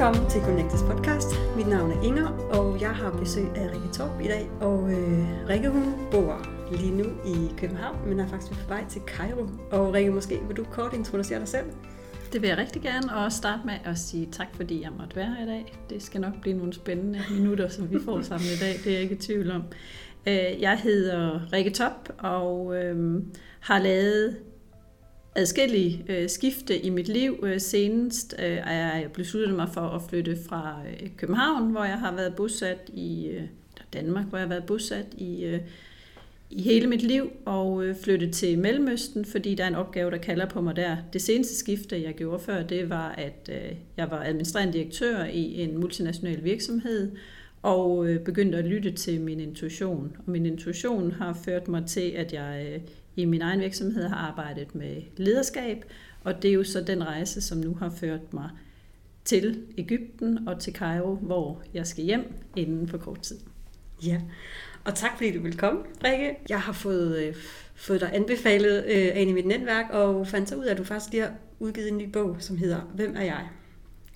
Velkommen til Connectors podcast. Mit navn er Inger, og jeg har besøg af Rikke Torp i dag. Og øh, Rikke, hun bor lige nu i København, men er faktisk på vej til Cairo. Og Rikke, måske vil du kort introducere dig selv? Det vil jeg rigtig gerne, og starte med at sige tak, fordi jeg måtte være her i dag. Det skal nok blive nogle spændende minutter, som vi får sammen i dag, det er jeg ikke i tvivl om. Øh, jeg hedder Rikke Top, og øh, har lavet adskillige øh, skifte i mit liv. Øh, senest øh, er jeg besluttet mig for at flytte fra øh, København, hvor jeg har været bosat i øh, Danmark, hvor jeg har været bosat i i hele mit liv og øh, flytte til Mellemøsten, fordi der er en opgave, der kalder på mig der. Det seneste skifte, jeg gjorde før, det var, at øh, jeg var administrerende direktør i en multinational virksomhed og øh, begyndte at lytte til min intuition. Og min intuition har ført mig til, at jeg i min egen virksomhed har arbejdet med lederskab, og det er jo så den rejse, som nu har ført mig til Ægypten og til Cairo, hvor jeg skal hjem inden for kort tid. Ja, og tak fordi du vil komme, Rikke. Jeg har fået, øh, fået dig anbefalet øh, af en i mit netværk, og fandt så ud af, at du faktisk lige har udgivet en ny bog, som hedder Hvem er jeg?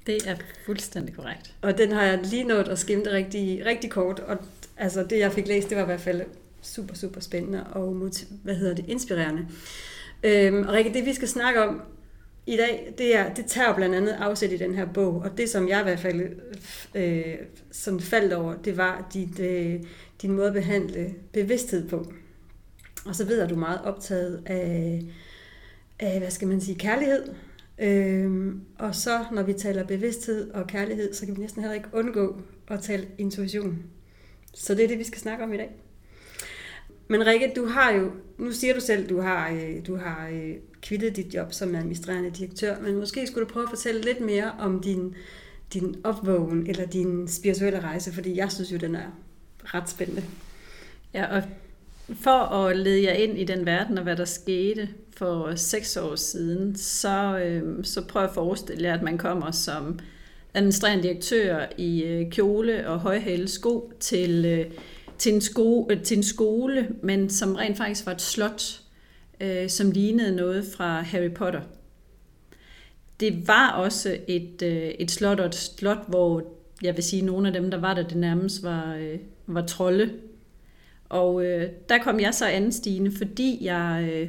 Det er fuldstændig korrekt. Og den har jeg lige nået at skimme rigtig, rigtig kort, og altså, det jeg fik læst, det var i hvert fald super, super spændende og hvad hedder det, inspirerende. Øhm, og Rikke, det vi skal snakke om i dag, det, er, det tager blandt andet afsæt i den her bog, og det som jeg i hvert fald øh, sådan faldt over, det var dit, øh, din måde at behandle bevidsthed på. Og så ved at du er meget optaget af, af hvad skal man sige, kærlighed. Øhm, og så, når vi taler bevidsthed og kærlighed, så kan vi næsten heller ikke undgå at tale intuition. Så det er det, vi skal snakke om i dag. Men Rikke, du har jo, nu siger du selv, du har, øh, du har øh, kvittet dit job som administrerende direktør, men måske skulle du prøve at fortælle lidt mere om din, din opvågen eller din spirituelle rejse, fordi jeg synes jo, den er ret spændende. Ja, og for at lede jer ind i den verden og hvad der skete for seks år siden, så, øh, så prøv at forestille jer, at man kommer som administrerende direktør i øh, kjole og højhælde sko til, øh, til, en sko, øh, til en skole, men som rent faktisk var et slot, øh, som lignede noget fra Harry Potter. Det var også et, øh, et slot og et slot, hvor jeg vil sige, at nogle af dem, der var der, det nærmest var, øh, var trolde. Og øh, der kom jeg så anstigende, fordi jeg øh,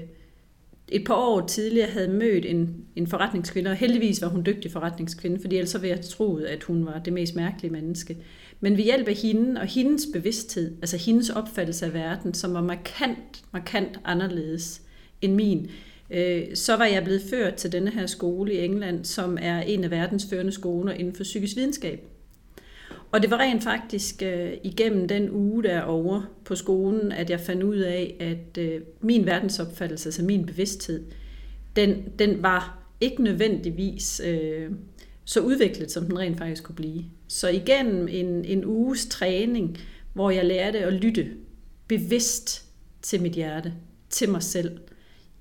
et par år tidligere havde mødt en, en forretningskvinde, og heldigvis var hun dygtig forretningskvinde, fordi ellers ville jeg troet, at hun var det mest mærkelige menneske. Men ved hjælp af hende og hendes bevidsthed, altså hendes opfattelse af verden, som var markant, markant anderledes end min, øh, så var jeg blevet ført til denne her skole i England, som er en af verdens førende skoler inden for psykisk videnskab. Og det var rent faktisk øh, igennem den uge derovre på skolen, at jeg fandt ud af, at øh, min verdensopfattelse, altså min bevidsthed, den, den var ikke nødvendigvis øh, så udviklet, som den rent faktisk kunne blive. Så igennem en, en uges træning, hvor jeg lærte at lytte bevidst til mit hjerte, til mig selv,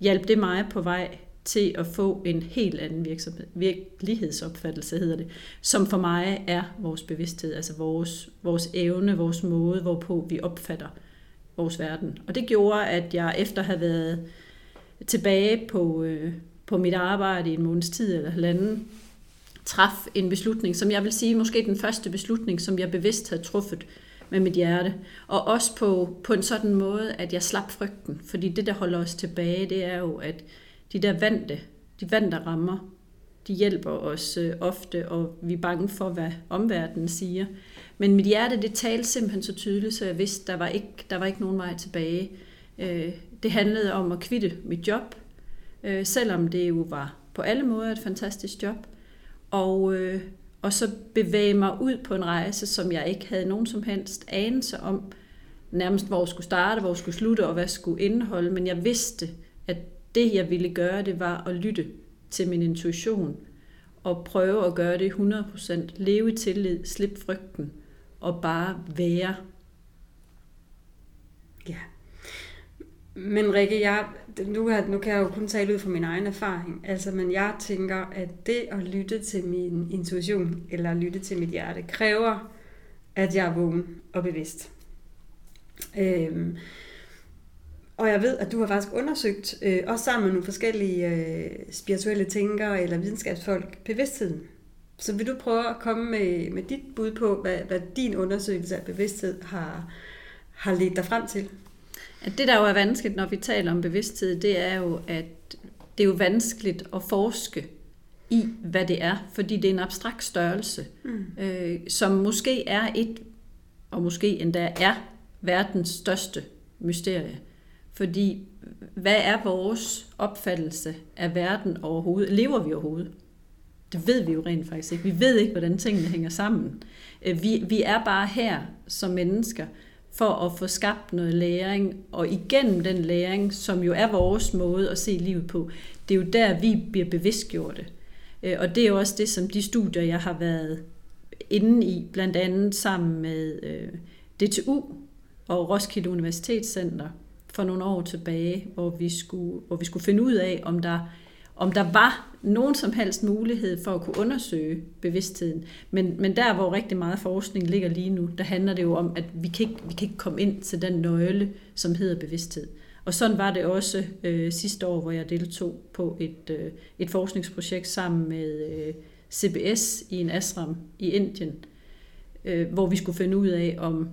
hjalp det mig på vej til at få en helt anden virksomhed, virkelighedsopfattelse, hedder det, som for mig er vores bevidsthed, altså vores, vores evne, vores måde, hvorpå vi opfatter vores verden. Og det gjorde, at jeg efter at have været tilbage på, øh, på mit arbejde i en måneds tid eller halvanden, traf en beslutning, som jeg vil sige måske den første beslutning, som jeg bevidst havde truffet med mit hjerte. Og også på, på en sådan måde, at jeg slap frygten. Fordi det, der holder os tilbage, det er jo, at de der vante, de vante rammer, de hjælper os øh, ofte, og vi er bange for, hvad omverdenen siger. Men mit hjerte, det talte simpelthen så tydeligt, så jeg vidste, der var ikke, der var ikke nogen vej tilbage. Øh, det handlede om at kvitte mit job, øh, selvom det jo var på alle måder et fantastisk job. Og, øh, og så bevæge mig ud på en rejse, som jeg ikke havde nogen som helst anelse om, nærmest hvor jeg skulle starte, hvor jeg skulle slutte, og hvad jeg skulle indeholde. Men jeg vidste, at det, jeg ville gøre, det var at lytte til min intuition og prøve at gøre det 100%. Leve i tillid, slippe frygten og bare være. Ja. Men Rikke, jeg, nu, nu kan jeg jo kun tale ud fra min egen erfaring, altså, men jeg tænker, at det at lytte til min intuition, eller lytte til mit hjerte, kræver, at jeg er vågen og bevidst. Øhm, og jeg ved, at du har faktisk undersøgt, øh, også sammen med nogle forskellige øh, spirituelle tænkere eller videnskabsfolk, bevidstheden. Så vil du prøve at komme med, med dit bud på, hvad, hvad din undersøgelse af bevidsthed har, har ledt dig frem til? At det, der jo er vanskeligt, når vi taler om bevidsthed, det er jo, at det er jo vanskeligt at forske i, hvad det er, fordi det er en abstrakt størrelse, mm. øh, som måske er et, og måske endda er verdens største mysterie. Fordi hvad er vores opfattelse af verden overhovedet? Lever vi overhovedet? Det ved vi jo rent faktisk ikke. Vi ved ikke, hvordan tingene hænger sammen. Øh, vi, vi er bare her som mennesker for at få skabt noget læring, og igennem den læring, som jo er vores måde at se livet på, det er jo der, vi bliver bevidstgjorte. Øh, og det er jo også det, som de studier, jeg har været inde i, blandt andet sammen med øh, DTU og Roskilde Universitetscenter for nogle år tilbage, hvor vi skulle, hvor vi skulle finde ud af, om der, om der var nogen som helst mulighed for at kunne undersøge bevidstheden. Men, men der, hvor rigtig meget forskning ligger lige nu, der handler det jo om, at vi kan ikke, vi kan ikke komme ind til den nøgle, som hedder bevidsthed. Og sådan var det også øh, sidste år, hvor jeg deltog på et, øh, et forskningsprojekt sammen med øh, CBS i en ashram i Indien, øh, hvor vi skulle finde ud af, om,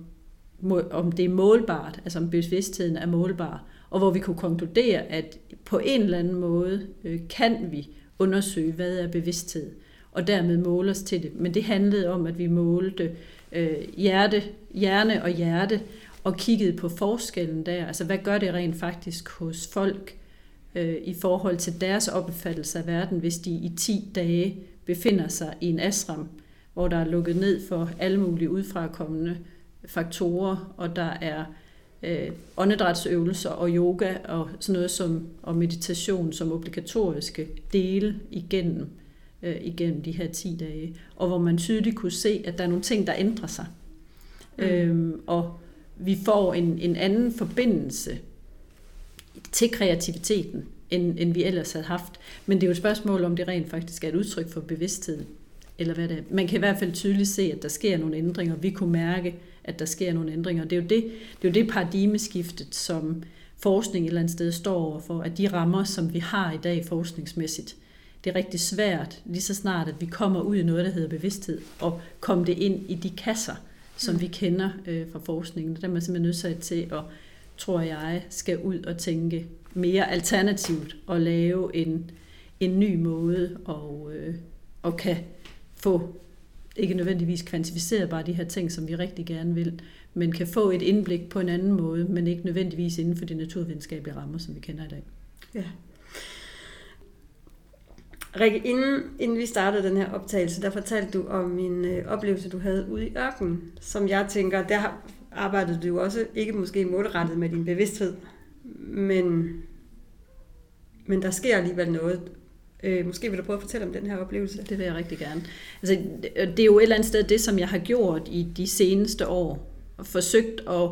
om det er målbart, altså om bevidstheden er målbar, og hvor vi kunne konkludere, at på en eller anden måde øh, kan vi undersøge, hvad er bevidsthed, og dermed måle os til det. Men det handlede om, at vi målte øh, hjerte, hjerne og hjerte, og kiggede på forskellen der. Altså, hvad gør det rent faktisk hos folk øh, i forhold til deres opfattelse af verden, hvis de i 10 dage befinder sig i en ashram, hvor der er lukket ned for alle mulige udfrakommende faktorer, og der er øh, åndedrætsøvelser og yoga og sådan noget som og meditation som obligatoriske dele igennem øh, igennem de her 10 dage, og hvor man tydeligt kunne se, at der er nogle ting, der ændrer sig. Mm. Øhm, og vi får en, en anden forbindelse til kreativiteten, end, end vi ellers havde haft. Men det er jo et spørgsmål, om det rent faktisk er et udtryk for bevidsthed, eller hvad det er. Man kan i hvert fald tydeligt se, at der sker nogle ændringer. Vi kunne mærke, at der sker nogle ændringer. Det er jo det, det, er jo det paradigmeskiftet, som forskning et eller andet sted står overfor, at de rammer, som vi har i dag forskningsmæssigt, det er rigtig svært, lige så snart, at vi kommer ud i noget, der hedder bevidsthed, og komme det ind i de kasser, som vi kender øh, fra forskningen. Der er man simpelthen nødt til at, tror jeg, skal ud og tænke mere alternativt og lave en, en ny måde og, øh, og kan få ikke nødvendigvis kvantificeret bare de her ting, som vi rigtig gerne vil, men kan få et indblik på en anden måde, men ikke nødvendigvis inden for de naturvidenskabelige rammer, som vi kender i dag. Ja. Rikke, inden, inden vi startede den her optagelse, der fortalte du om en øh, oplevelse, du havde ude i ørkenen, som jeg tænker, der arbejdede du jo også ikke måske målrettet med din bevidsthed, men, men der sker alligevel noget. Øh, måske vil du prøve at fortælle om den her oplevelse? Det vil jeg rigtig gerne. Altså, det er jo et eller andet sted det, som jeg har gjort i de seneste år. Forsøgt at,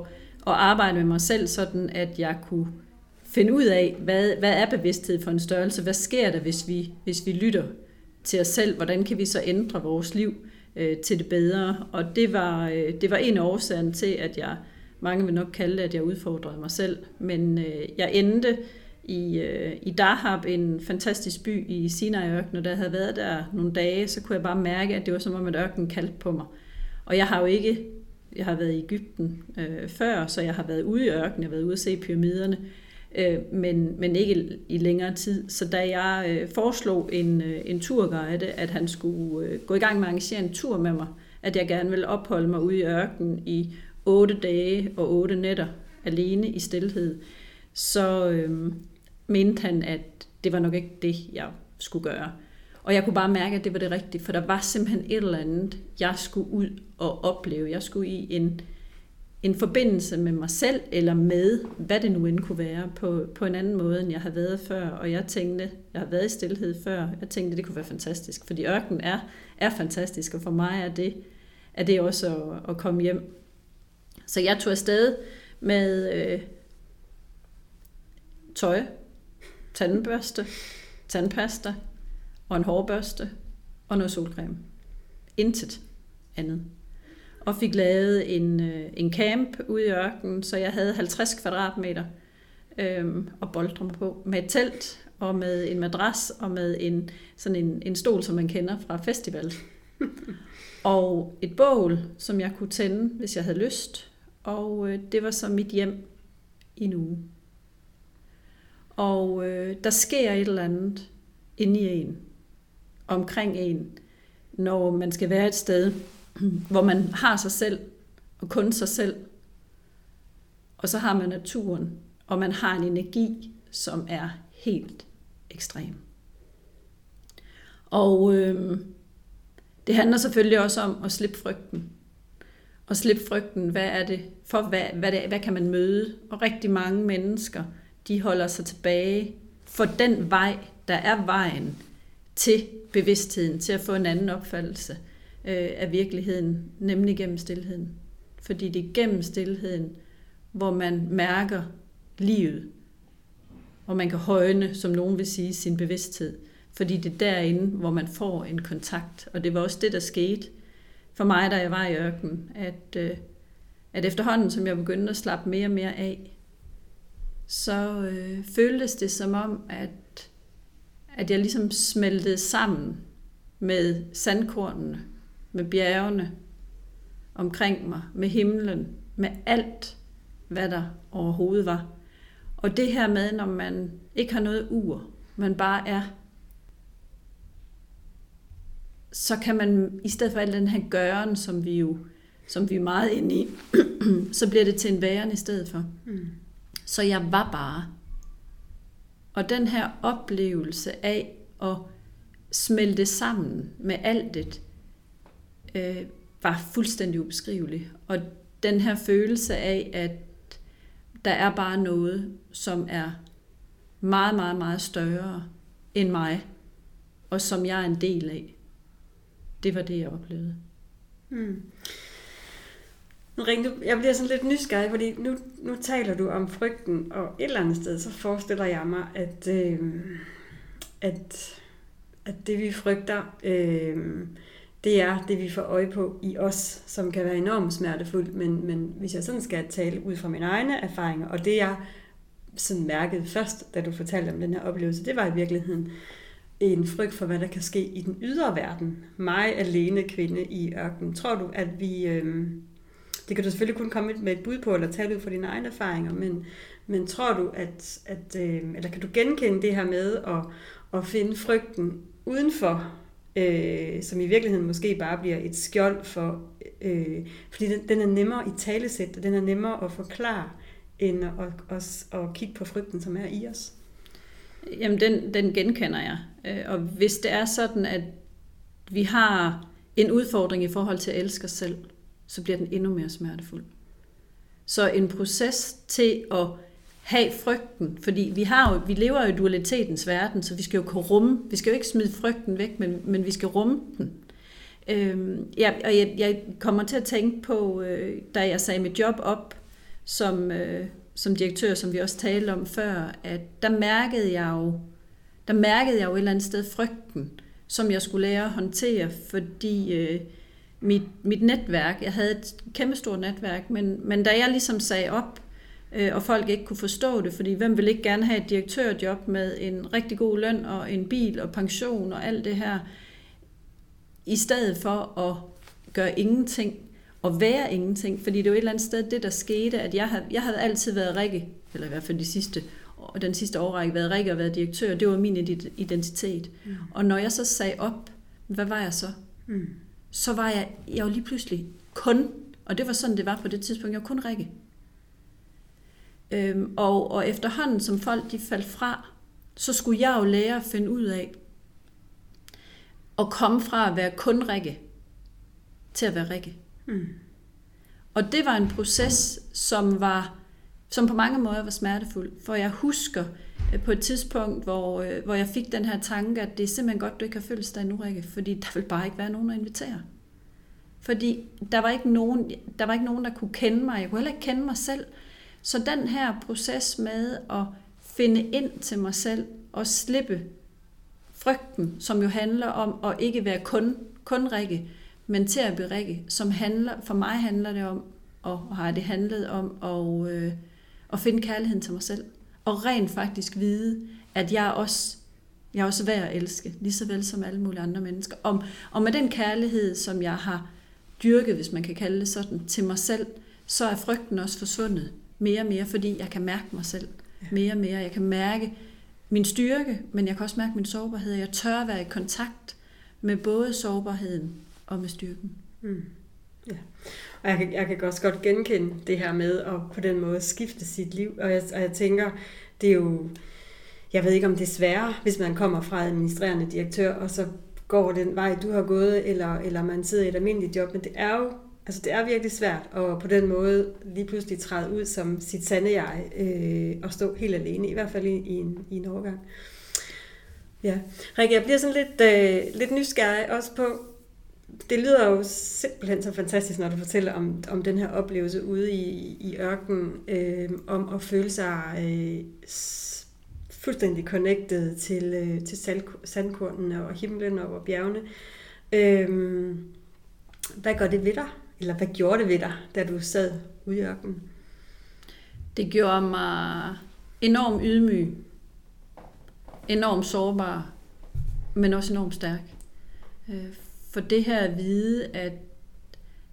at arbejde med mig selv, sådan at jeg kunne finde ud af, hvad, hvad er bevidsthed for en størrelse? Hvad sker der, hvis vi, hvis vi lytter til os selv? Hvordan kan vi så ændre vores liv øh, til det bedre? Og det var, øh, det var en af årsagerne til, at jeg, mange vil nok kalde det, at jeg udfordrede mig selv. Men øh, jeg endte i, øh, i Dahab, en fantastisk by i Sinai-ørkenen, og da jeg havde været der nogle dage, så kunne jeg bare mærke, at det var som om, at ørkenen kaldte på mig. Og jeg har jo ikke, jeg har været i Ægypten øh, før, så jeg har været ude i ørkenen, jeg har været ude at se pyramiderne, øh, men, men ikke i længere tid. Så da jeg øh, foreslog en, øh, en turguide, at han skulle øh, gå i gang med at arrangere en tur med mig, at jeg gerne ville opholde mig ude i ørkenen i otte dage og otte nætter alene i stilhed, så øh, mente han, at det var nok ikke det, jeg skulle gøre. Og jeg kunne bare mærke, at det var det rigtige, for der var simpelthen et eller andet, jeg skulle ud og opleve. Jeg skulle i en, en forbindelse med mig selv, eller med, hvad det nu end kunne være, på, på en anden måde, end jeg havde været før. Og jeg tænkte, jeg har været i stillhed før, jeg tænkte, det kunne være fantastisk, fordi ørken er, er fantastisk, og for mig er det, er det også at, at komme hjem. Så jeg tog afsted med øh, tøj, tandbørste, tandpasta og en hårbørste og noget solcreme. Intet andet og fik lavet en, øh, en camp ude i ørkenen, så jeg havde 50 kvadratmeter øhm, og boldre mig på med et telt og med en madras og med en, sådan en, en stol, som man kender fra festival. og et bål, som jeg kunne tænde, hvis jeg havde lyst. Og øh, det var så mit hjem i en uge. Og øh, der sker et eller andet inde i en, omkring en, når man skal være et sted, hvor man har sig selv, og kun sig selv. Og så har man naturen, og man har en energi, som er helt ekstrem. Og øh, det handler selvfølgelig også om at slippe frygten. Og slippe frygten, hvad er det for, hvad, hvad, det, hvad kan man møde? Og rigtig mange mennesker, de holder sig tilbage for den vej, der er vejen til bevidstheden, til at få en anden opfattelse øh, af virkeligheden, nemlig gennem stillheden. Fordi det er gennem stillheden, hvor man mærker livet, hvor man kan højne, som nogen vil sige, sin bevidsthed. Fordi det er derinde, hvor man får en kontakt. Og det var også det, der skete for mig, da jeg var i ørkenen, at, øh, at efterhånden, som jeg begyndte at slappe mere og mere af, så øh, føltes det som om, at, at jeg ligesom smeltede sammen med sandkornene, med bjergene omkring mig, med himlen, med alt, hvad der overhovedet var. Og det her med, når man ikke har noget ur, man bare er, så kan man, i stedet for al den her gøren, som vi jo som vi er meget inde i, så bliver det til en væren i stedet for. Mm. Så jeg var bare. Og den her oplevelse af at smelte sammen med alt det, øh, var fuldstændig ubeskrivelig. Og den her følelse af, at der er bare noget, som er meget, meget, meget større end mig, og som jeg er en del af. Det var det, jeg oplevede. Mm. Nu ringte, jeg bliver sådan lidt nysgerrig, fordi nu, nu taler du om frygten, og et eller andet sted, så forestiller jeg mig, at, øh, at, at det vi frygter, øh, det er det, vi får øje på i os, som kan være enormt smertefuldt, men, men hvis jeg sådan skal tale ud fra mine egne erfaringer, og det jeg sådan mærkede først, da du fortalte om den her oplevelse, det var i virkeligheden en frygt for, hvad der kan ske i den ydre verden. Mig alene kvinde i ørkenen. Tror du, at vi... Øh, det kan du selvfølgelig kun komme med et bud på, eller tale ud fra dine egne erfaringer, men, men tror du, at, at øh, eller kan du genkende det her med at, at finde frygten udenfor øh, som i virkeligheden måske bare bliver et skjold for, øh, fordi den, den er nemmere i talesæt, og den er nemmere at forklare, end at, at, at, at kigge på frygten, som er i os. Jamen, den, den genkender jeg. Øh, og hvis det er sådan, at vi har en udfordring i forhold til at elske os selv, så bliver den endnu mere smertefuld. Så en proces til at have frygten, fordi vi, har jo, vi lever jo i dualitetens verden, så vi skal jo kunne rumme, vi skal jo ikke smide frygten væk, men, men vi skal rumme den. Øhm, ja, og jeg, jeg kommer til at tænke på, øh, da jeg sagde mit job op som, øh, som direktør, som vi også talte om før, at der mærkede jeg jo, der mærkede jeg jo et eller andet sted frygten, som jeg skulle lære at håndtere, fordi øh, mit, mit netværk, jeg havde et kæmpestort netværk, men, men da jeg ligesom sagde op, øh, og folk ikke kunne forstå det, fordi hvem vil ikke gerne have et direktørjob med en rigtig god løn og en bil og pension og alt det her, i stedet for at gøre ingenting og være ingenting, fordi det er jo et eller andet sted det, der skete, at jeg havde, jeg havde altid været Rikke, eller i hvert fald de sidste, den sidste årrække været Rikke og været direktør, det var min identitet. Mm. Og når jeg så sagde op, hvad var jeg så? Mm. Så var jeg, jeg var lige pludselig kun, og det var sådan, det var på det tidspunkt, jeg var kun Rikke. Øhm, og, og efterhånden, som folk de faldt fra, så skulle jeg jo lære at finde ud af, at komme fra at være kun Rikke, til at være Rikke. Mm. Og det var en proces, som var som på mange måder var smertefuld. For jeg husker Øh, på et tidspunkt, hvor, øh, hvor jeg fik den her tanke, at det er simpelthen godt, du ikke har fødselsdag nu, Rikke, fordi der vil bare ikke være nogen at invitere. Fordi der var, ikke nogen, der var ikke nogen, der kunne kende mig. Jeg kunne heller ikke kende mig selv. Så den her proces med at finde ind til mig selv og slippe frygten, som jo handler om at ikke være kun, kun Rikke, men til at blive Rikke, som handler, for mig handler det om, og har det handlet om at, øh, at finde kærligheden til mig selv. Og rent faktisk vide, at jeg også Jeg er også værd at elske, lige så vel som alle mulige andre mennesker. Og, og med den kærlighed, som jeg har dyrket, hvis man kan kalde det sådan, til mig selv, så er frygten også forsvundet mere og mere, fordi jeg kan mærke mig selv mere og mere. Jeg kan mærke min styrke, men jeg kan også mærke min sårbarhed. Jeg tør at være i kontakt med både sårbarheden og med styrken. Mm. Og jeg kan, jeg kan også godt genkende det her med at på den måde skifte sit liv. Og jeg, og jeg tænker, det er jo, jeg ved ikke om det er sværere, hvis man kommer fra administrerende direktør, og så går den vej, du har gået, eller, eller man sidder i et almindeligt job, men det er jo altså det er virkelig svært at på den måde lige pludselig træde ud som sit sande jeg, øh, og stå helt alene, i hvert fald i, i, en, i en overgang. Ja. Rikke, jeg bliver sådan lidt, øh, lidt nysgerrig også på, det lyder jo simpelthen så fantastisk, når du fortæller om, om den her oplevelse ude i, i ørkenen, øh, om at føle sig øh, fuldstændig connected til, øh, til sandkornene og himlen og bjergene. Øh, hvad gør det ved dig? Eller hvad gjorde det ved dig, da du sad ude i ørkenen? Det gjorde mig enormt ydmyg, enormt sårbar, men også enormt stærk. Øh, for det her at vide, at,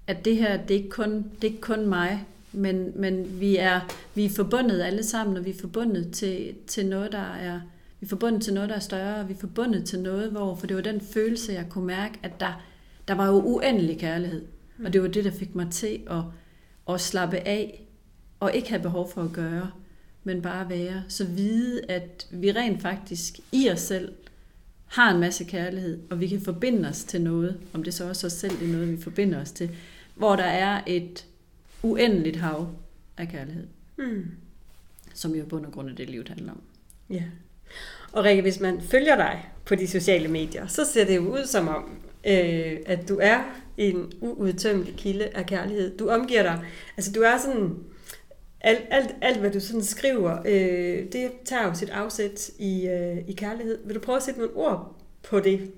at det her, det er ikke kun, det er ikke kun mig, men, men vi, er, vi er forbundet alle sammen, og vi er forbundet til, til noget, der er, vi er forbundet til noget, der er større, og vi er forbundet til noget, hvor, for det var den følelse, jeg kunne mærke, at der, der var jo uendelig kærlighed. Og det var det, der fik mig til at, at slappe af, og ikke have behov for at gøre, men bare være. Så vide, at vi rent faktisk i os selv har en masse kærlighed, og vi kan forbinde os til noget, om det så også os selv er noget, vi forbinder os til, hvor der er et uendeligt hav af kærlighed. Mm. Som jo i bund og grund er det, livet handler om. Ja. Og Rikke, hvis man følger dig på de sociale medier, så ser det jo ud som om, øh, at du er en uudtømmelig kilde af kærlighed. Du omgiver dig, altså du er sådan, alt, alt, alt hvad du sådan skriver, øh, det tager jo sit afsæt i, øh, i kærlighed. Vil du prøve at sætte nogle ord på det?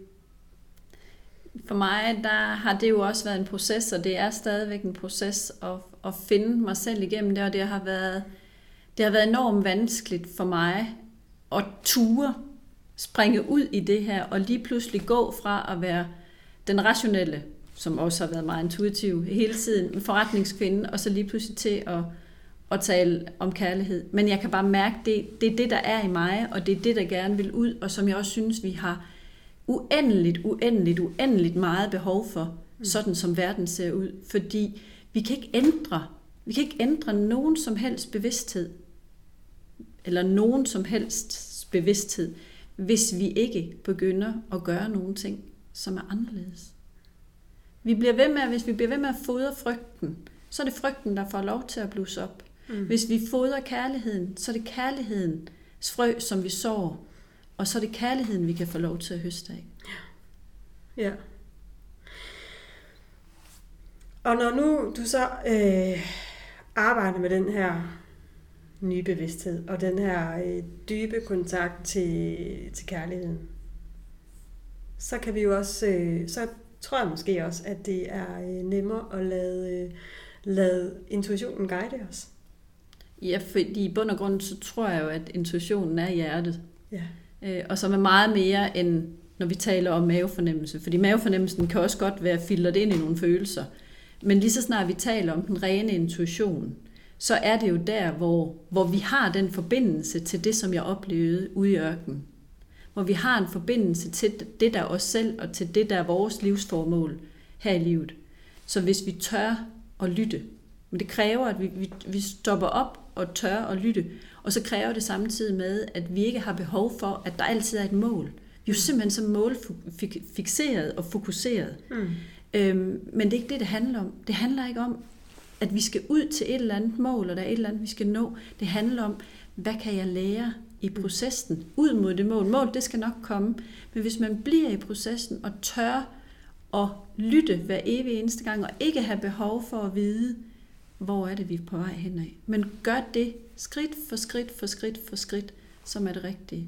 For mig, der har det jo også været en proces, og det er stadigvæk en proces at, at finde mig selv igennem det, og det har været, det har været enormt vanskeligt for mig at ture springe ud i det her, og lige pludselig gå fra at være den rationelle, som også har været meget intuitiv hele tiden, forretningskvinde, og så lige pludselig til at, at tale om kærlighed. Men jeg kan bare mærke, det, det er det, der er i mig, og det er det, der gerne vil ud, og som jeg også synes, vi har uendeligt, uendeligt, uendeligt meget behov for, mm. sådan som verden ser ud. Fordi vi kan ikke ændre, vi kan ikke ændre nogen som helst bevidsthed, eller nogen som helst bevidsthed, hvis vi ikke begynder at gøre nogle ting som er anderledes. Vi bliver ved med, hvis vi bliver ved med at fodre frygten, så er det frygten, der får lov til at blusse op. Mm. Hvis vi fodrer kærligheden, så er det kærlighedens frø, som vi sår, og så er det kærligheden, vi kan få lov til at høste af. Ja. Og når nu du så øh, arbejder med den her nye bevidsthed, og den her øh, dybe kontakt til, til kærligheden, så kan vi jo også, øh, så tror jeg måske også, at det er øh, nemmere at lade, øh, lade intuitionen guide os. Ja, fordi i bund og grund, så tror jeg jo, at intuitionen er hjertet. Ja. Øh, og som er meget mere end, når vi taler om mavefornemmelse. Fordi mavefornemmelsen kan også godt være filtret ind i nogle følelser. Men lige så snart vi taler om den rene intuition, så er det jo der, hvor, hvor vi har den forbindelse til det, som jeg oplevede ude i ørkenen hvor vi har en forbindelse til det, der er os selv, og til det, der er vores livsformål her i livet. Så hvis vi tør at lytte, men det kræver, at vi, vi, vi stopper op og tør at lytte, og så kræver det samtidig med, at vi ikke har behov for, at der altid er et mål. Vi er jo simpelthen så målfixeret og fokuseret. Mm. Øhm, men det er ikke det, det handler om. Det handler ikke om, at vi skal ud til et eller andet mål, og der er et eller andet, vi skal nå. Det handler om, hvad kan jeg lære i processen ud mod det mål. Mål, det skal nok komme. Men hvis man bliver i processen og tør at lytte hver evig eneste gang, og ikke have behov for at vide, hvor er det, vi er på vej henad. Men gør det skridt for skridt for skridt for skridt, som er det rigtige.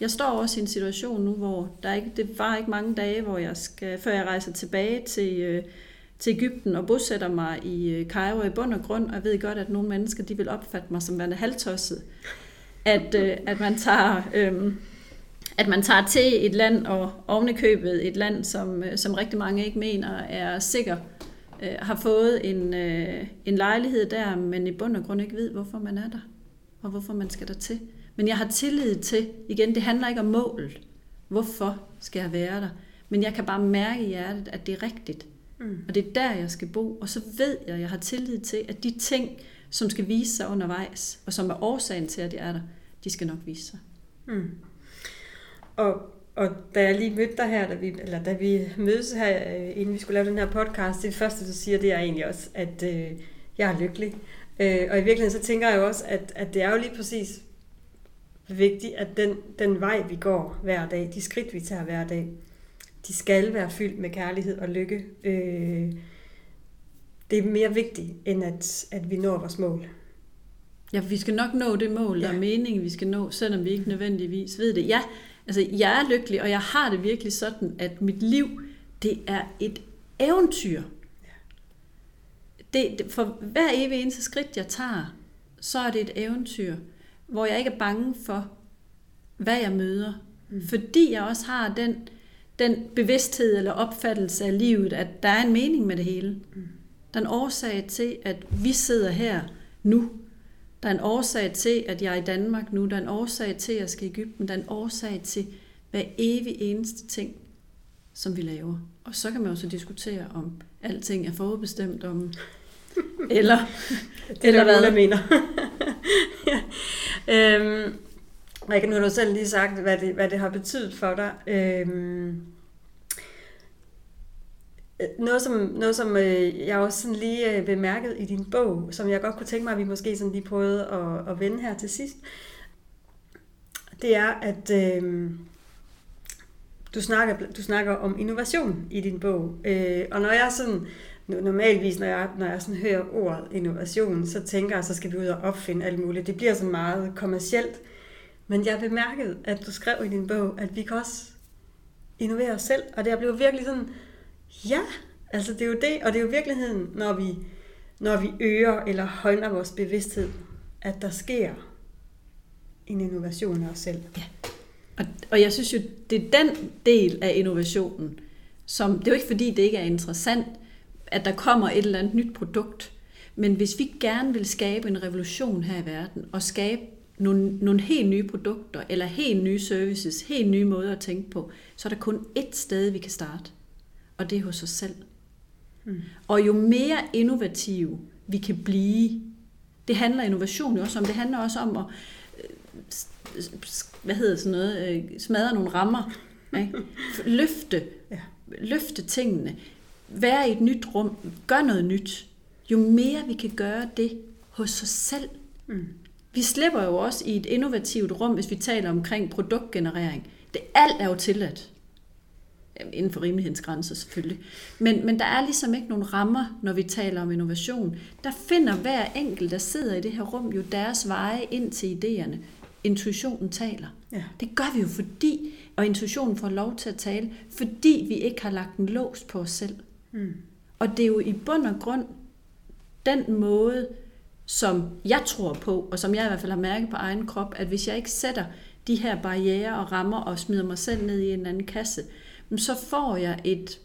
Jeg står også i en situation nu, hvor der ikke, det var ikke mange dage, hvor jeg skal, før jeg rejser tilbage til, øh, til Ægypten og bosætter mig i øh, Cairo i bund og grund, og jeg ved godt, at nogle mennesker de vil opfatte mig som værende halvtosset at, øh, at man tager øh, at man tager til et land, og ovenikøbet et land, som, øh, som rigtig mange ikke mener er sikker, øh, har fået en, øh, en lejlighed der, men i bund og grund ikke ved, hvorfor man er der, og hvorfor man skal der til. Men jeg har tillid til, igen, det handler ikke om målet. Hvorfor skal jeg være der? Men jeg kan bare mærke i hjertet, at det er rigtigt. Mm. Og det er der, jeg skal bo. Og så ved jeg, at jeg har tillid til, at de ting, som skal vise sig undervejs, og som er årsagen til, at jeg er der, de skal nok vise sig. Mm. Og, og da jeg lige mødte dig her, da vi, eller da vi mødes her, øh, inden vi skulle lave den her podcast, det første, du siger, det er egentlig også, at øh, jeg er lykkelig. Øh, og i virkeligheden så tænker jeg jo også, at, at det er jo lige præcis vigtigt, at den, den vej, vi går hver dag, de skridt, vi tager hver dag, de skal være fyldt med kærlighed og lykke. Øh, det er mere vigtigt, end at, at vi når vores mål. Ja, vi skal nok nå det mål, ja. der er meningen, vi skal nå, selvom vi ikke nødvendigvis ved det. Ja, altså jeg er lykkelig, og jeg har det virkelig sådan, at mit liv, det er et eventyr. Det, det, for hver evig eneste skridt, jeg tager, så er det et eventyr, hvor jeg ikke er bange for, hvad jeg møder. Mm. Fordi jeg også har den, den bevidsthed eller opfattelse af livet, at der er en mening med det hele. Mm. Der er en årsag til, at vi sidder her nu. Der er en årsag til, at jeg er i Danmark nu. Der er en årsag til, at jeg skal i Ægypten. Der er en årsag til hver evig eneste ting, som vi laver. Og så kan man jo så diskutere, om alting er forudbestemt, om eller, det er eller hvad. mener. ja. øhm, Rikke, nu har du selv lige sagt, hvad det, hvad det har betydet for dig. Øhm, Øh, noget som, noget, som øh, jeg også sådan lige øh, bemærket i din bog, som jeg godt kunne tænke mig, at vi måske sådan lige prøvede at, at vende her til sidst, det er, at øh, du, snakker, du snakker om innovation i din bog. Øh, og når jeg sådan, normalvis, når jeg, når jeg sådan hører ordet innovation, så tænker jeg, så skal vi ud og opfinde alt muligt. Det bliver så meget kommercielt. Men jeg bemærkede, at du skrev i din bog, at vi kan også innovere os selv. Og det blev virkelig sådan, ja, altså det er jo det, og det er jo virkeligheden, når vi, når vi øger eller højner vores bevidsthed, at der sker en innovation af os selv. Ja. Og, og jeg synes jo, det er den del af innovationen, som, det er jo ikke fordi, det ikke er interessant, at der kommer et eller andet nyt produkt, men hvis vi gerne vil skabe en revolution her i verden, og skabe nogle, nogle helt nye produkter, eller helt nye services, helt nye måder at tænke på, så er der kun ét sted, vi kan starte, og det er hos os selv. Mm. Og jo mere innovative vi kan blive, det handler innovation jo også om, det handler også om at øh, hvad hedder sådan noget, øh, smadre nogle rammer, ikke? løfte, ja. løfte tingene, være i et nyt rum, gør noget nyt. Jo mere vi kan gøre det hos os selv, mm. Vi slipper jo også i et innovativt rum, hvis vi taler omkring produktgenerering. Det alt er jo tilladt. Inden for rimelighedens grænser selvfølgelig. Men, men der er ligesom ikke nogen rammer, når vi taler om innovation. Der finder hver enkelt, der sidder i det her rum, jo deres veje ind til idéerne. Intuitionen taler. Ja. Det gør vi jo fordi, og intuitionen får lov til at tale, fordi vi ikke har lagt en lås på os selv. Mm. Og det er jo i bund og grund den måde, som jeg tror på, og som jeg i hvert fald har mærket på egen krop, at hvis jeg ikke sætter de her barriere og rammer og smider mig selv ned i en anden kasse, så får jeg et,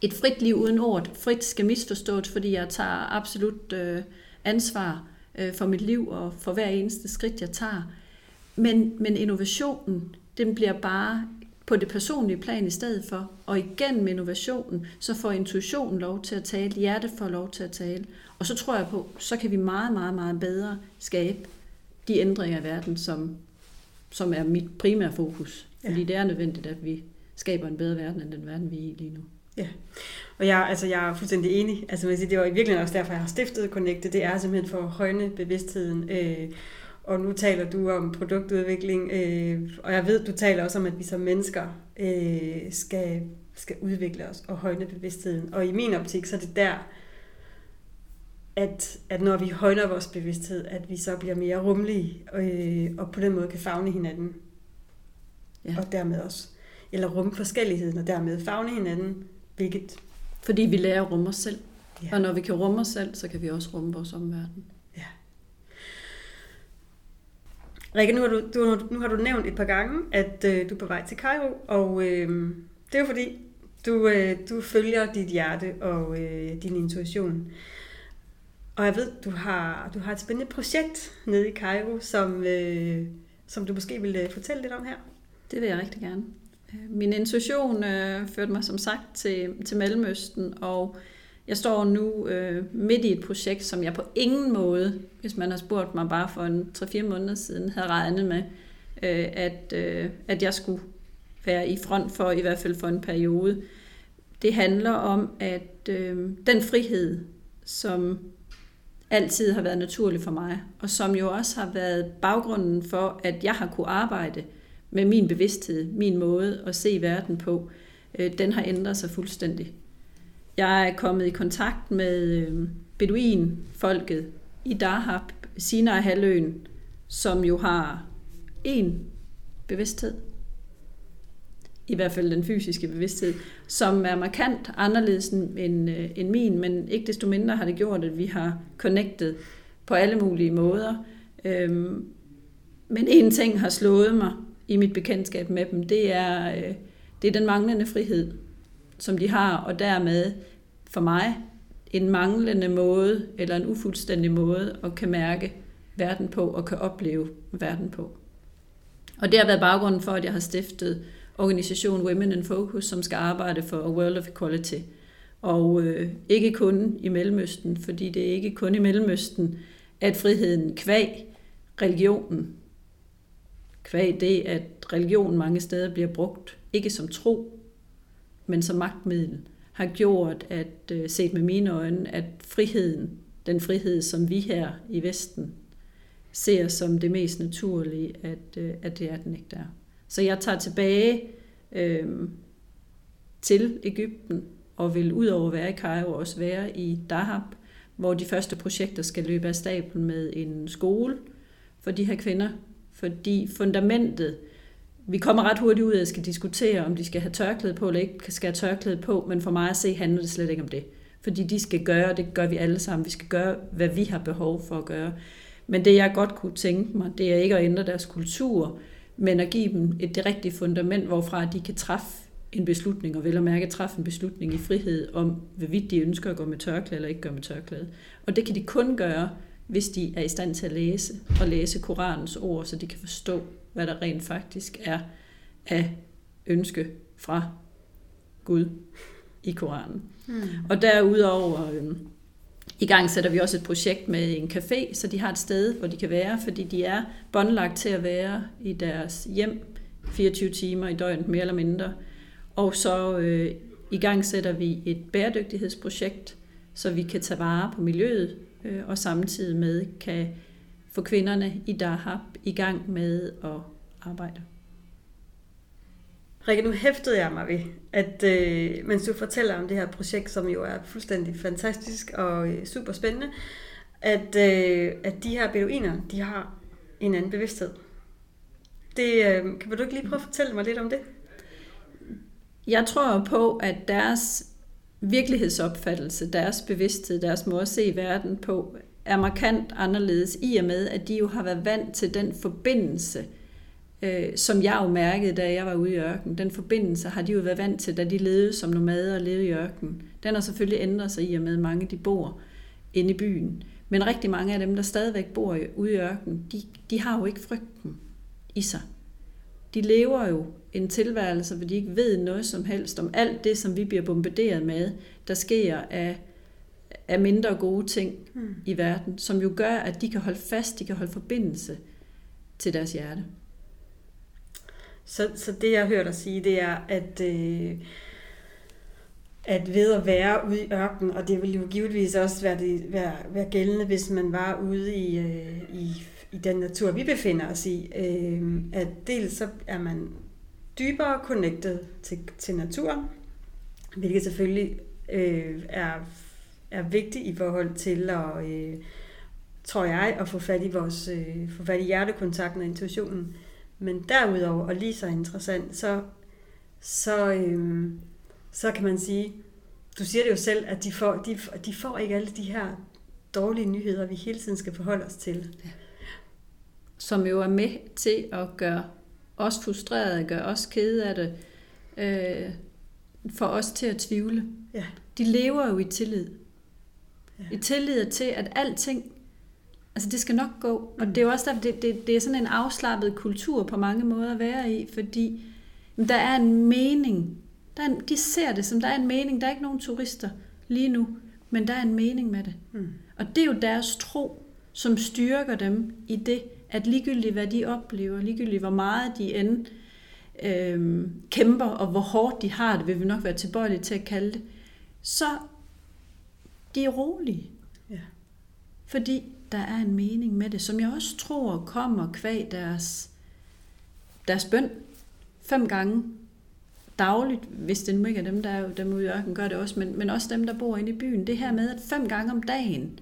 et frit liv uden ord. Frit skal misforstås, fordi jeg tager absolut øh, ansvar øh, for mit liv og for hver eneste skridt, jeg tager. Men, men innovationen, den bliver bare på det personlige plan i stedet for. Og igen med innovationen, så får intuitionen lov til at tale, hjertet får lov til at tale. Og så tror jeg på, så kan vi meget, meget, meget bedre skabe de ændringer i verden, som, som er mit primære fokus. Ja. Fordi det er nødvendigt, at vi skaber en bedre verden, end den verden, vi er i lige nu. Ja, og jeg, altså, jeg er fuldstændig enig. Altså, man siger, det var i virkeligheden også derfor, jeg har stiftet Connecte. Det er simpelthen for at højne bevidstheden. Øh, og nu taler du om produktudvikling, øh, og jeg ved, du taler også om, at vi som mennesker øh, skal, skal udvikle os og højne bevidstheden. Og i min optik, så er det der, at, at når vi højner vores bevidsthed, at vi så bliver mere rummelige, øh, og på den måde kan fagne hinanden. Ja. Og dermed også, eller rumme forskelligheden, og dermed fagne hinanden, hvilket... Fordi vi lærer at rumme os selv. Ja. Og når vi kan rumme os selv, så kan vi også rumme vores omverden. Rikke, nu har du, du, nu har du nævnt et par gange, at øh, du er på vej til Cairo, og øh, det er jo fordi, du, øh, du følger dit hjerte og øh, din intuition. Og jeg ved, du har, du har et spændende projekt nede i Cairo, som, øh, som du måske vil øh, fortælle lidt om her. Det vil jeg rigtig gerne. Min intuition øh, førte mig som sagt til, til Mellemøsten, og jeg står nu øh, midt i et projekt, som jeg på ingen måde, hvis man har spurgt mig bare for en 3-4 måneder siden, havde regnet med, øh, at, øh, at jeg skulle være i front for, i hvert fald for en periode. Det handler om, at øh, den frihed, som altid har været naturlig for mig, og som jo også har været baggrunden for, at jeg har kunne arbejde med min bevidsthed, min måde at se verden på, øh, den har ændret sig fuldstændig. Jeg er kommet i kontakt med øh, beduinfolket i Dahab, Sinai-halvøen, som jo har en bevidsthed, i hvert fald den fysiske bevidsthed, som er markant anderledes end, øh, end min, men ikke desto mindre har det gjort, at vi har connected på alle mulige måder. Øhm, men en ting har slået mig i mit bekendtskab med dem, det er, øh, det er den manglende frihed, som de har, og dermed for mig en manglende måde, eller en ufuldstændig måde, at kan mærke verden på, og kan opleve verden på. Og det har været baggrunden for, at jeg har stiftet organisation Women in Focus, som skal arbejde for A World of Equality. Og øh, ikke kun i Mellemøsten, fordi det er ikke kun i Mellemøsten, at friheden kvæg religionen, kvæg det, at religion mange steder bliver brugt, ikke som tro, men som magtmiddel, har gjort, at øh, set med mine øjne, at friheden, den frihed, som vi her i Vesten ser som det mest naturlige, at, øh, at det er den ikke der. Så jeg tager tilbage øh, til Ægypten og vil udover at være i Cairo også være i Dahab, hvor de første projekter skal løbe af stablen med en skole for de her kvinder. Fordi fundamentet, vi kommer ret hurtigt ud af at skal diskutere, om de skal have tørklæde på eller ikke skal have tørklæde på, men for mig at se handler det slet ikke om det. Fordi de skal gøre, det gør vi alle sammen, vi skal gøre, hvad vi har behov for at gøre. Men det jeg godt kunne tænke mig, det er ikke at ændre deres kultur, men at give dem et det rigtige fundament, hvorfra de kan træffe en beslutning, og vel at mærke træffe en beslutning i frihed om, hvorvidt de ønsker at gå med tørklæde eller ikke gå med tørklæde. Og det kan de kun gøre, hvis de er i stand til at læse, og læse Koranens ord, så de kan forstå, hvad der rent faktisk er af ønske fra Gud i Koranen. Mm. Og derudover øh, i gang sætter vi også et projekt med en café, så de har et sted, hvor de kan være, fordi de er båndlagt til at være i deres hjem 24 timer i døgnet, mere eller mindre. Og så øh, i gang sætter vi et bæredygtighedsprojekt, så vi kan tage vare på miljøet, øh, og samtidig med kan få kvinderne i Dahab i gang med at arbejde. Rikke, nu hæftede jeg mig ved, at øh, mens du fortæller om det her projekt, som jo er fuldstændig fantastisk og øh, super spændende, at, øh, at de her beduiner, de har en anden bevidsthed. Det, øh, kan du ikke lige prøve at fortælle mig lidt om det? Jeg tror på, at deres virkelighedsopfattelse, deres bevidsthed, deres måde at se verden på, er markant anderledes i og med, at de jo har været vant til den forbindelse, øh, som jeg jo mærkede, da jeg var ude i ørkenen. Den forbindelse har de jo været vant til, da de levede som nomader og levede i ørkenen. Den har selvfølgelig ændret sig i og med, at mange de bor inde i byen. Men rigtig mange af dem, der stadigvæk bor ude i ørkenen, de, de har jo ikke frygten i sig. De lever jo en tilværelse, hvor de ikke ved noget som helst om alt det, som vi bliver bombarderet med, der sker af, af mindre gode ting mm. i verden, som jo gør, at de kan holde fast, de kan holde forbindelse til deres hjerte. Så, så det, jeg har hørt dig sige, det er, at, øh, at ved at være ude i ørkenen, og det vil jo givetvis også være, det, være, være gældende, hvis man var ude i, øh, i, i den natur, vi befinder os i, øh, at dels så er man dybere connected til, til naturen, hvilket selvfølgelig øh, er, er vigtigt i forhold til at, øh, tror jeg, at få fat i vores øh, få fat i hjertekontakten og intuitionen. Men derudover, og lige så interessant, så, så, øh, så kan man sige, du siger det jo selv, at de får, de, de får ikke alle de her dårlige nyheder, vi hele tiden skal forholde os til. Ja som jo er med til at gøre os frustrerede, gøre os kede af det, øh, for os til at tvivle. Ja. De lever jo i tillid. Ja. I tillid til, at alting, altså det skal nok gå. Og Mm. det er jo også derfor, det, det, det er sådan en afslappet kultur på mange måder at være i, fordi jamen, der er en mening. Der er en, de ser det som, der er en mening. Der er ikke nogen turister lige nu, men der er en mening med det. Mm. Og det er jo deres tro, som styrker dem i det, at ligegyldigt hvad de oplever, ligegyldigt hvor meget de end øh, kæmper, og hvor hårdt de har det, vil vi nok være tilbøjelige til at kalde det, så de er rolige. Ja. Fordi der er en mening med det, som jeg også tror kommer kvæg deres, deres bøn fem gange dagligt, hvis det nu ikke er dem, der er jo dem ude i ørkenen, gør det også, men, men også dem, der bor inde i byen. Det her med, at fem gange om dagen,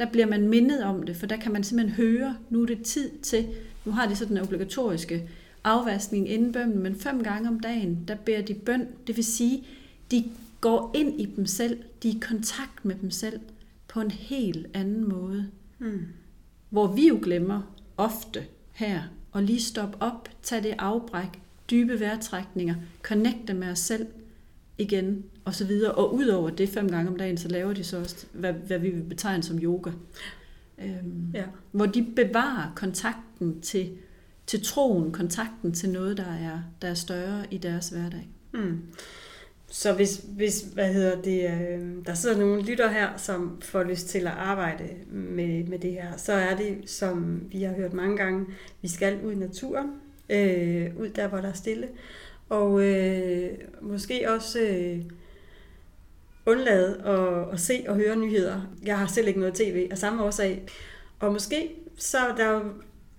der bliver man mindet om det, for der kan man simpelthen høre, nu er det tid til, nu har de så den obligatoriske afvaskning inden bønnen, men fem gange om dagen, der beder de bøn, det vil sige, de går ind i dem selv, de er i kontakt med dem selv på en helt anden måde. Mm. Hvor vi jo glemmer ofte her at lige stoppe op, tage det afbræk, dybe vejrtrækninger, connecte med os selv igen og så videre. Og udover det fem gange om dagen, så laver de så også, hvad, hvad vi vil betegne som yoga. Øhm, Ja. Hvor de bevarer kontakten til, til troen, kontakten til noget, der er, der er større i deres hverdag. Mm. Så hvis, hvis hvad hedder det, øh, der sidder nogle lytter her, som får lyst til at arbejde med, med det her, så er det, som vi har hørt mange gange, vi skal ud i naturen, øh, ud der, hvor der er stille, og øh, måske også øh, undlade at, at se og høre nyheder. Jeg har selv ikke noget tv af samme årsag. Og måske så der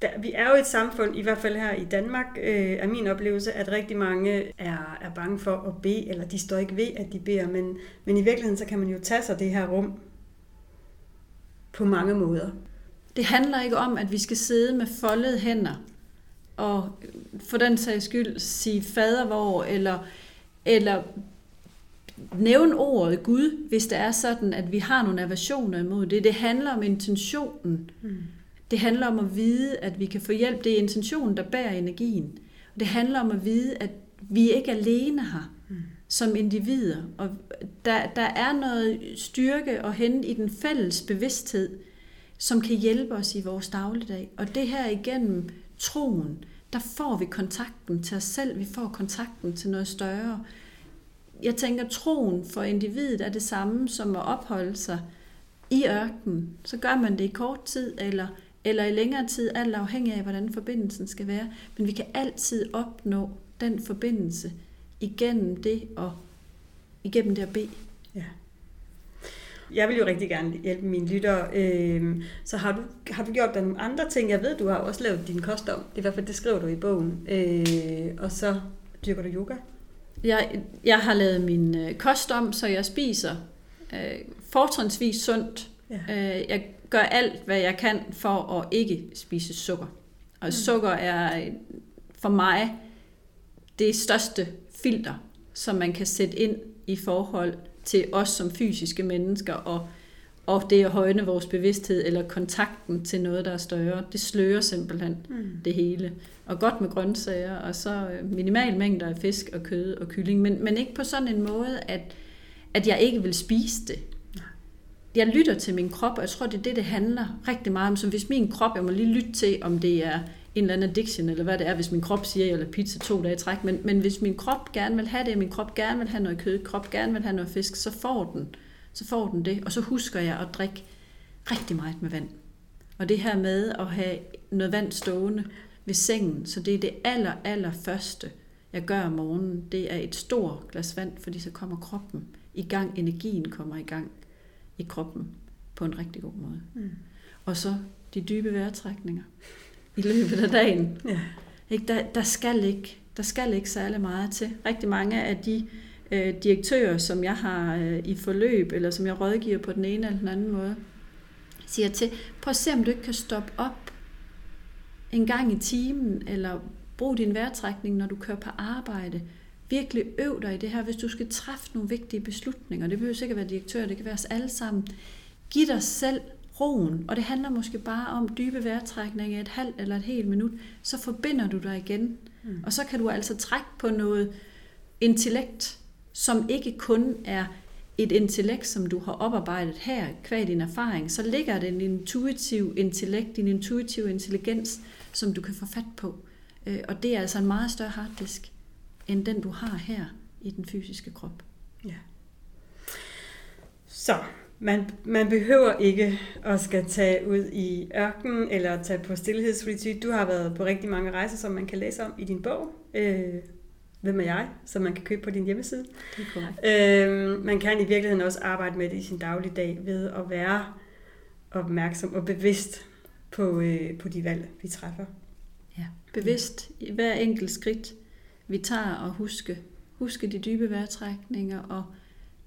der, vi er jo et samfund, i hvert fald her i Danmark, øh, er min oplevelse, at rigtig mange er, er bange for at bede, eller de står ikke ved, at de beder, men, men i virkeligheden så kan man jo tage sig det her rum på mange måder. Det handler ikke om, at vi skal sidde med foldede hænder og for den sags skyld sige fadervor eller, eller nævne ordet Gud, hvis det er sådan, at vi har nogle aversioner imod det. Det handler om intentionen. Mm. Det handler om at vide, at vi kan få hjælp. Det er intentionen, der bærer energien. Og det handler om at vide, at vi ikke er alene her Mm. som individer. Og der, der er noget styrke at hente i den fælles bevidsthed, som kan hjælpe os i vores dagligdag. Og det her igennem troen, der får vi kontakten til os selv, vi får kontakten til noget større. Jeg tænker, troen for individet er det samme som at opholde sig i ørkenen. Så gør man det i kort tid, eller, eller i længere tid, alt afhængig af, hvordan forbindelsen skal være. Men vi kan altid opnå den forbindelse igennem det og igennem det at bede. Jeg vil jo rigtig gerne hjælpe mine lyttere. Øh, så har du, har du gjort dig nogle andre ting? Jeg ved, du har også lavet din kost om. Det er i hvert fald, det skriver du i bogen. Øh, og så dyrker du yoga. Jeg, jeg har lavet min øh, kost om, så jeg spiser øh, fortrinsvis sundt. Ja. Øh, jeg gør alt, hvad jeg kan for at ikke spise sukker. Og Mm. sukker er for mig det største filter, som man kan sætte ind i forhold til os som fysiske mennesker, og, og det at højne vores bevidsthed eller kontakten til noget, der er større. Det slører simpelthen Mm. det hele. Og godt med grøntsager, og så øh, minimal mængder af fisk og kød og kylling, men, men ikke på sådan en måde, at, at jeg ikke vil spise det. Jeg lytter til min krop, og jeg tror, det er det, det handler rigtig meget om. Så hvis min krop, jeg må lige lytte til, om det er en eller anden addiction, eller hvad det er, hvis min krop siger, jeg vil have pizza to dage i træk, men, men hvis min krop gerne vil have det, min krop gerne vil have noget kød, krop gerne vil have noget fisk, så får den, så får den det. Og så husker jeg at drikke rigtig meget med vand. Og det her med at have noget vand stående ved sengen, så det er det aller, aller første, jeg gør om morgenen. Det er et stort glas vand, fordi så kommer kroppen i gang, energien kommer i gang i kroppen på en rigtig god måde. Mm. Og så de dybe vejrtrækninger i løbet af dagen. Ja. Ikke? Der, der, skal ikke, der skal ikke særlig meget til. Rigtig mange af de øh, direktører, som jeg har øh, i forløb, eller som jeg rådgiver på den ene eller den anden måde, siger til, prøv at se, om du ikke kan stoppe op en gang i timen, eller brug din vejrtrækning, når du kører på arbejde. Virkelig øv dig i det her, hvis du skal træffe nogle vigtige beslutninger. Det behøver sikkert være direktør, det kan være os alle sammen. Giv dig selv roen, og det handler måske bare om dybe vejrtrækninger et halvt eller et helt minut, så forbinder du dig igen. Mm. Og så kan du altså trække på noget intellekt, som ikke kun er et intellekt, som du har oparbejdet her, kvad din erfaring, så ligger det en intuitiv intellekt, din intuitiv intelligens, som du kan få fat på. Øh, og det er altså en meget større harddisk, end den du har her i den fysiske krop. Ja. Så man, man behøver ikke at skal tage ud i ørkenen eller tage på stillhedsretreat. Du har været på rigtig mange rejser, som man kan læse om i din bog. Øh, Hvem er jeg? Som man kan købe på din hjemmeside. Det er korrekt. Øh, man kan i virkeligheden også arbejde med det i sin dagligdag ved at være opmærksom og bevidst på, øh, på de valg, vi træffer. Ja, bevidst i hver enkelt skridt, vi tager og huske, huske de dybe vejrtrækninger og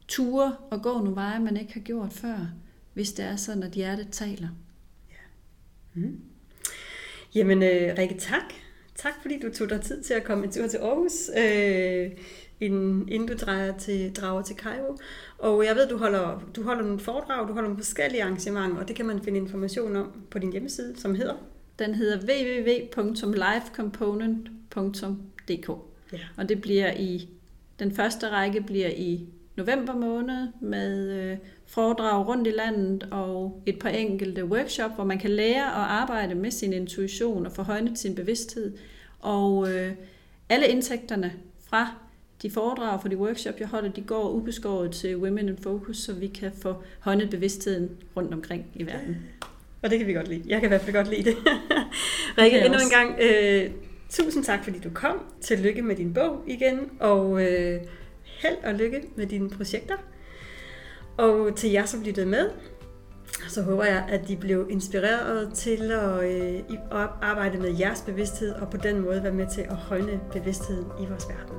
ture og gå nogle veje, man ikke har gjort før, hvis det er sådan, at hjertet taler. Ja. Mm. Jamen, øh, Rikke, tak. Tak fordi du tog dig tid til at komme en tur til Aarhus, øh, inden, inden du drager til, drager til Cairo. Og jeg ved, du holder, du holder nogle foredrag, du holder nogle forskellige arrangementer, og det kan man finde information om på din hjemmeside, som hedder? Den hedder www.lifecomponent.dk ja. Og det bliver i, den første række bliver i november måned med øh, foredrag rundt i landet og et par enkelte workshop, hvor man kan lære at arbejde med sin intuition og få højnet sin bevidsthed. Og øh, alle indtægterne fra de foredrag for de workshop, jeg holder, de går ubeskåret til Women in Focus, så vi kan få højnet bevidstheden rundt omkring i verden. Og det kan vi godt lide. Jeg kan i hvert fald godt lide det. Rikke, endnu en gang, øh, tusind tak, fordi du kom. Tillykke med din bog igen, og øh, held og lykke med dine projekter. Og til jer, som lyttede med, så håber jeg, at de blev inspireret til at, øh, at arbejde med jeres bevidsthed, og på den måde være med til at højne bevidstheden i vores verden.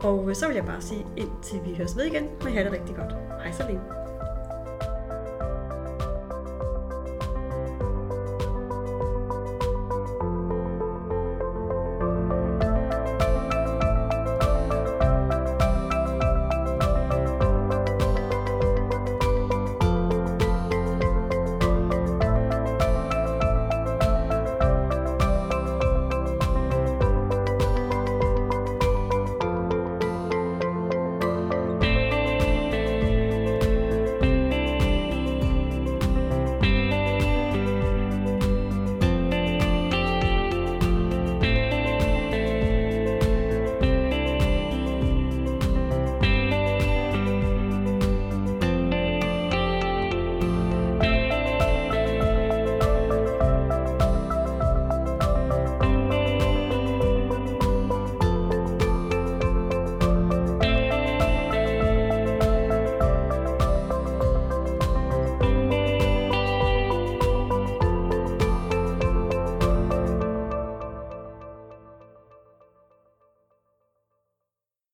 Og så vil jeg bare sige, indtil vi høres ved igen, må I have det rigtig godt. Hej så længe.